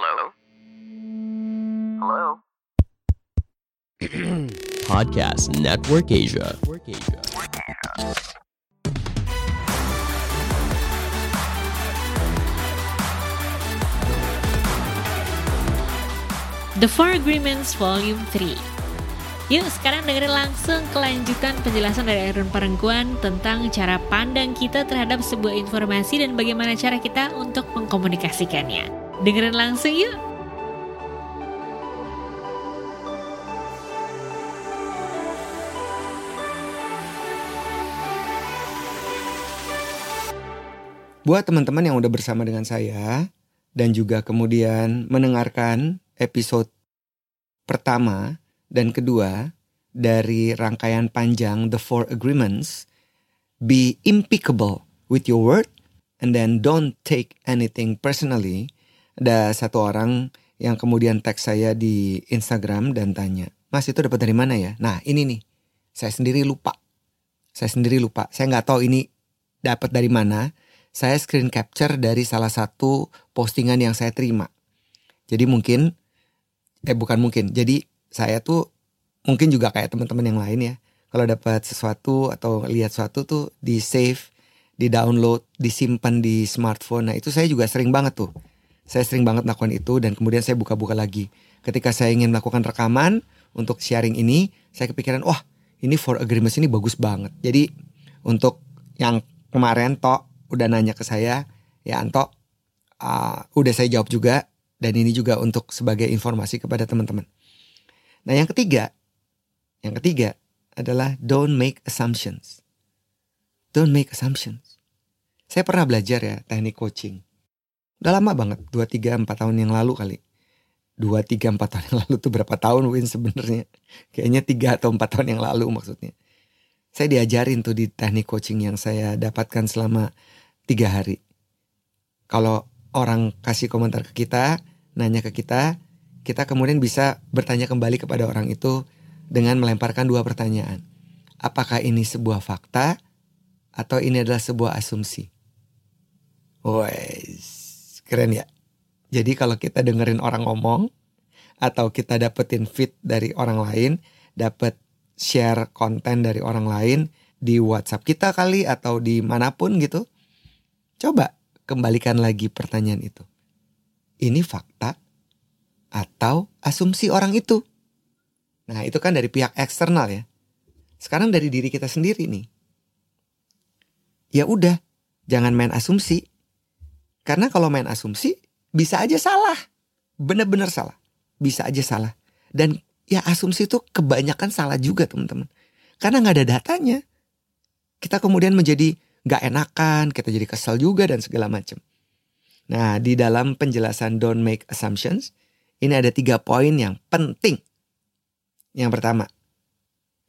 Hello? Hello? Podcast Network Asia. The Four Agreements Volume 3 Yuk sekarang dengerin langsung kelanjutan penjelasan dari Aaron Parengkuan tentang cara pandang kita terhadap sebuah informasi dan bagaimana cara kita untuk mengkomunikasikannya. Dengerin langsung yuk! Buat teman-teman yang udah bersama dengan saya dan juga kemudian mendengarkan episode pertama dan kedua dari rangkaian panjang The Four Agreements, be impeccable with your word and then don't take anything personally. Ada satu orang yang kemudian tag saya di Instagram dan tanya, Mas itu dapat dari mana ya? Nah ini nih, saya sendiri lupa. Saya sendiri lupa. Saya nggak tahu ini dapat dari mana saya screen capture dari salah satu postingan yang saya terima. Jadi mungkin, eh bukan mungkin, jadi saya tuh mungkin juga kayak teman-teman yang lain ya. Kalau dapat sesuatu atau lihat sesuatu tuh di save, di download, disimpan di smartphone. Nah itu saya juga sering banget tuh. Saya sering banget melakukan itu dan kemudian saya buka-buka lagi. Ketika saya ingin melakukan rekaman untuk sharing ini, saya kepikiran, wah ini for agreements ini bagus banget. Jadi untuk yang kemarin tok udah nanya ke saya, ya Anto, uh, udah saya jawab juga dan ini juga untuk sebagai informasi kepada teman-teman. Nah yang ketiga, yang ketiga adalah don't make assumptions. Don't make assumptions. Saya pernah belajar ya teknik coaching. Udah lama banget, 2, 3, 4 tahun yang lalu kali. 2, 3, 4 tahun yang lalu tuh berapa tahun Win sebenarnya? Kayaknya 3 atau 4 tahun yang lalu maksudnya. Saya diajarin tuh di teknik coaching yang saya dapatkan selama tiga hari. Kalau orang kasih komentar ke kita, nanya ke kita, kita kemudian bisa bertanya kembali kepada orang itu dengan melemparkan dua pertanyaan. Apakah ini sebuah fakta atau ini adalah sebuah asumsi? Wes, keren ya. Jadi kalau kita dengerin orang ngomong atau kita dapetin feed dari orang lain, dapat share konten dari orang lain di WhatsApp kita kali atau di mana pun gitu, Coba kembalikan lagi pertanyaan itu. Ini fakta atau asumsi orang itu? Nah, itu kan dari pihak eksternal ya. Sekarang dari diri kita sendiri nih. Ya udah, jangan main asumsi. Karena kalau main asumsi bisa aja salah. Bener-bener salah. Bisa aja salah. Dan ya asumsi itu kebanyakan salah juga teman-teman. Karena nggak ada datanya. Kita kemudian menjadi nggak enakan, kita jadi kesel juga dan segala macam. Nah, di dalam penjelasan don't make assumptions, ini ada tiga poin yang penting. Yang pertama,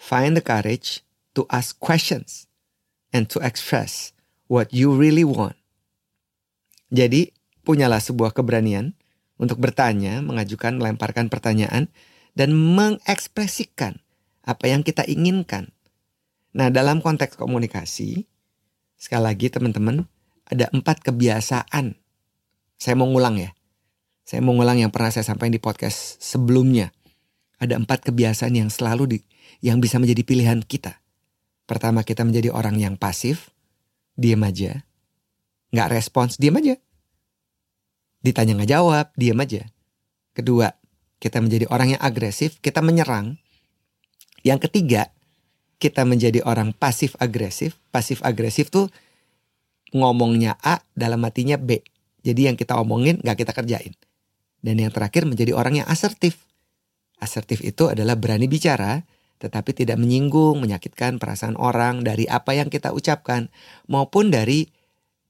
find the courage to ask questions and to express what you really want. Jadi, punyalah sebuah keberanian untuk bertanya, mengajukan, melemparkan pertanyaan, dan mengekspresikan apa yang kita inginkan. Nah, dalam konteks komunikasi, Sekali lagi teman-teman, ada empat kebiasaan. Saya mau ngulang ya. Saya mau ngulang yang pernah saya sampaikan di podcast sebelumnya. Ada empat kebiasaan yang selalu di, yang bisa menjadi pilihan kita. Pertama kita menjadi orang yang pasif, diam aja. Nggak respons, diam aja. Ditanya nggak jawab, diam aja. Kedua, kita menjadi orang yang agresif, kita menyerang. Yang ketiga, kita menjadi orang pasif agresif, pasif agresif tuh ngomongnya A dalam matinya B. Jadi yang kita omongin gak kita kerjain. Dan yang terakhir menjadi orang yang asertif. Asertif itu adalah berani bicara, tetapi tidak menyinggung, menyakitkan perasaan orang dari apa yang kita ucapkan, maupun dari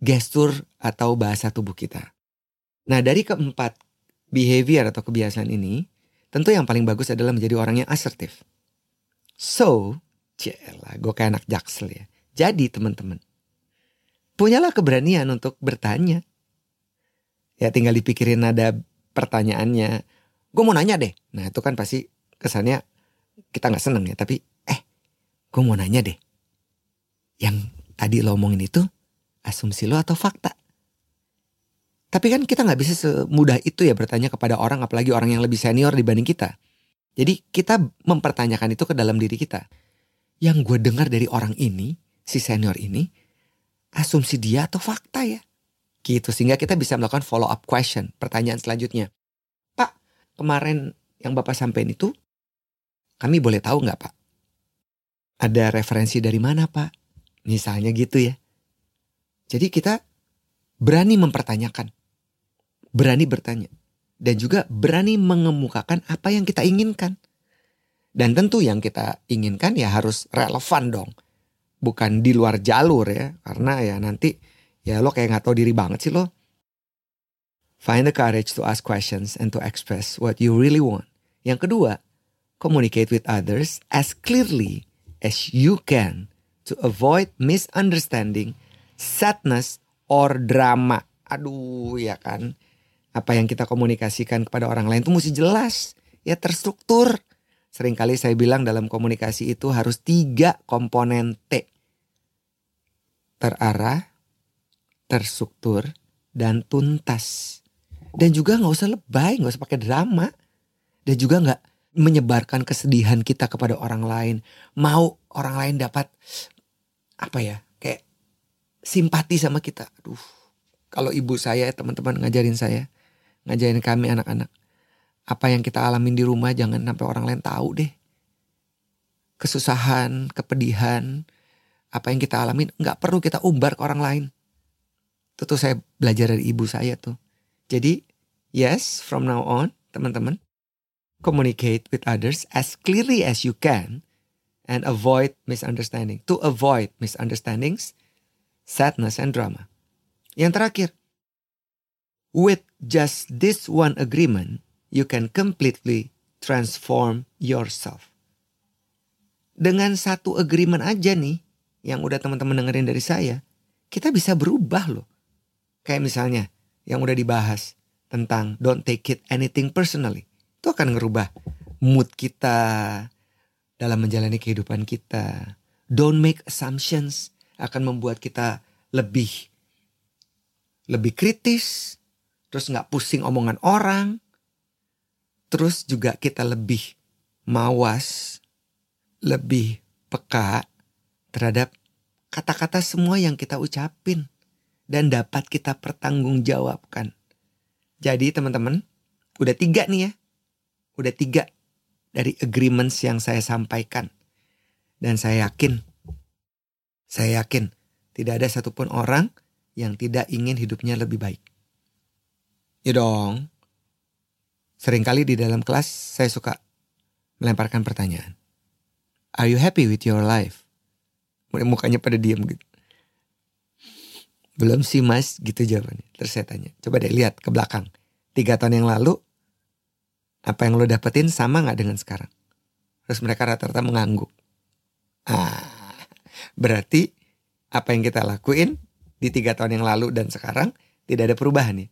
gestur atau bahasa tubuh kita. Nah dari keempat behavior atau kebiasaan ini, tentu yang paling bagus adalah menjadi orang yang asertif. So, Cielah, gue kayak anak jaksel ya. Jadi teman-teman, punyalah keberanian untuk bertanya. Ya tinggal dipikirin ada pertanyaannya. Gue mau nanya deh. Nah itu kan pasti kesannya kita gak seneng ya. Tapi eh gue mau nanya deh. Yang tadi lo omongin itu asumsi lo atau fakta? Tapi kan kita nggak bisa semudah itu ya bertanya kepada orang, apalagi orang yang lebih senior dibanding kita. Jadi kita mempertanyakan itu ke dalam diri kita. Yang gue dengar dari orang ini, si senior ini, asumsi dia atau fakta ya? Gitu, sehingga kita bisa melakukan follow up question, pertanyaan selanjutnya. Pak, kemarin yang Bapak sampaikan itu, kami boleh tahu nggak Pak? Ada referensi dari mana Pak? Misalnya gitu ya. Jadi kita berani mempertanyakan berani bertanya, dan juga berani mengemukakan apa yang kita inginkan. Dan tentu yang kita inginkan ya harus relevan dong. Bukan di luar jalur ya. Karena ya nanti ya lo kayak gak tahu diri banget sih lo. Find the courage to ask questions and to express what you really want. Yang kedua, communicate with others as clearly as you can to avoid misunderstanding, sadness, or drama. Aduh ya kan apa yang kita komunikasikan kepada orang lain itu mesti jelas, ya terstruktur. Seringkali saya bilang dalam komunikasi itu harus tiga komponen T. Terarah, terstruktur, dan tuntas. Dan juga nggak usah lebay, nggak usah pakai drama. Dan juga nggak menyebarkan kesedihan kita kepada orang lain. Mau orang lain dapat apa ya, simpati sama kita. Aduh, kalau ibu saya, teman-teman ngajarin saya, ngajarin kami anak-anak. Apa yang kita alamin di rumah jangan sampai orang lain tahu deh. Kesusahan, kepedihan, apa yang kita alamin nggak perlu kita umbar ke orang lain. Itu tuh saya belajar dari ibu saya tuh. Jadi yes, from now on teman-teman, communicate with others as clearly as you can and avoid misunderstanding. To avoid misunderstandings, sadness and drama. Yang terakhir, With just this one agreement, you can completely transform yourself. Dengan satu agreement aja nih, yang udah teman-teman dengerin dari saya, kita bisa berubah loh. Kayak misalnya, yang udah dibahas tentang don't take it anything personally. Itu akan ngerubah mood kita dalam menjalani kehidupan kita. Don't make assumptions akan membuat kita lebih lebih kritis, terus nggak pusing omongan orang, terus juga kita lebih mawas, lebih peka terhadap kata-kata semua yang kita ucapin dan dapat kita pertanggungjawabkan. Jadi teman-teman, udah tiga nih ya, udah tiga dari agreements yang saya sampaikan. Dan saya yakin, saya yakin tidak ada satupun orang yang tidak ingin hidupnya lebih baik. Ya dong. Seringkali di dalam kelas saya suka melemparkan pertanyaan. Are you happy with your life? Mukanya pada diam gitu. Belum sih mas gitu jawabannya. Terus saya tanya. Coba deh lihat ke belakang. Tiga tahun yang lalu. Apa yang lo dapetin sama gak dengan sekarang? Terus mereka rata-rata mengangguk. Ah, berarti apa yang kita lakuin di tiga tahun yang lalu dan sekarang tidak ada perubahan ya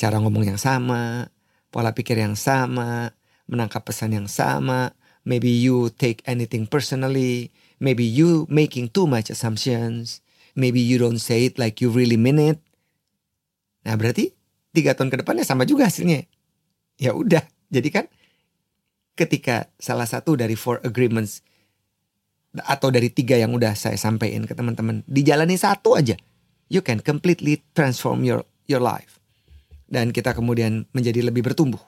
cara ngomong yang sama, pola pikir yang sama, menangkap pesan yang sama. Maybe you take anything personally. Maybe you making too much assumptions. Maybe you don't say it like you really mean it. Nah berarti tiga tahun ke depannya sama juga hasilnya. Ya udah, jadi kan ketika salah satu dari four agreements atau dari tiga yang udah saya sampaikan ke teman-teman dijalani satu aja, you can completely transform your your life dan kita kemudian menjadi lebih bertumbuh.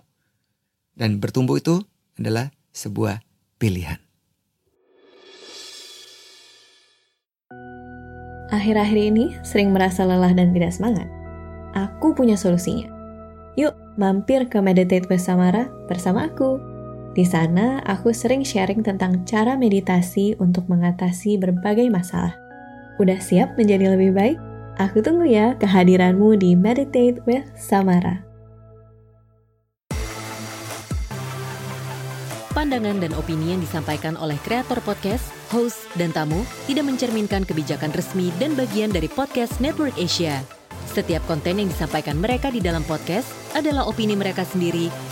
Dan bertumbuh itu adalah sebuah pilihan. Akhir-akhir ini sering merasa lelah dan tidak semangat. Aku punya solusinya. Yuk, mampir ke Meditate with Samara bersama aku. Di sana, aku sering sharing tentang cara meditasi untuk mengatasi berbagai masalah. Udah siap menjadi lebih baik? Aku tunggu ya kehadiranmu di Meditate with Samara. Pandangan dan opini yang disampaikan oleh kreator podcast, host, dan tamu tidak mencerminkan kebijakan resmi dan bagian dari podcast Network Asia. Setiap konten yang disampaikan mereka di dalam podcast adalah opini mereka sendiri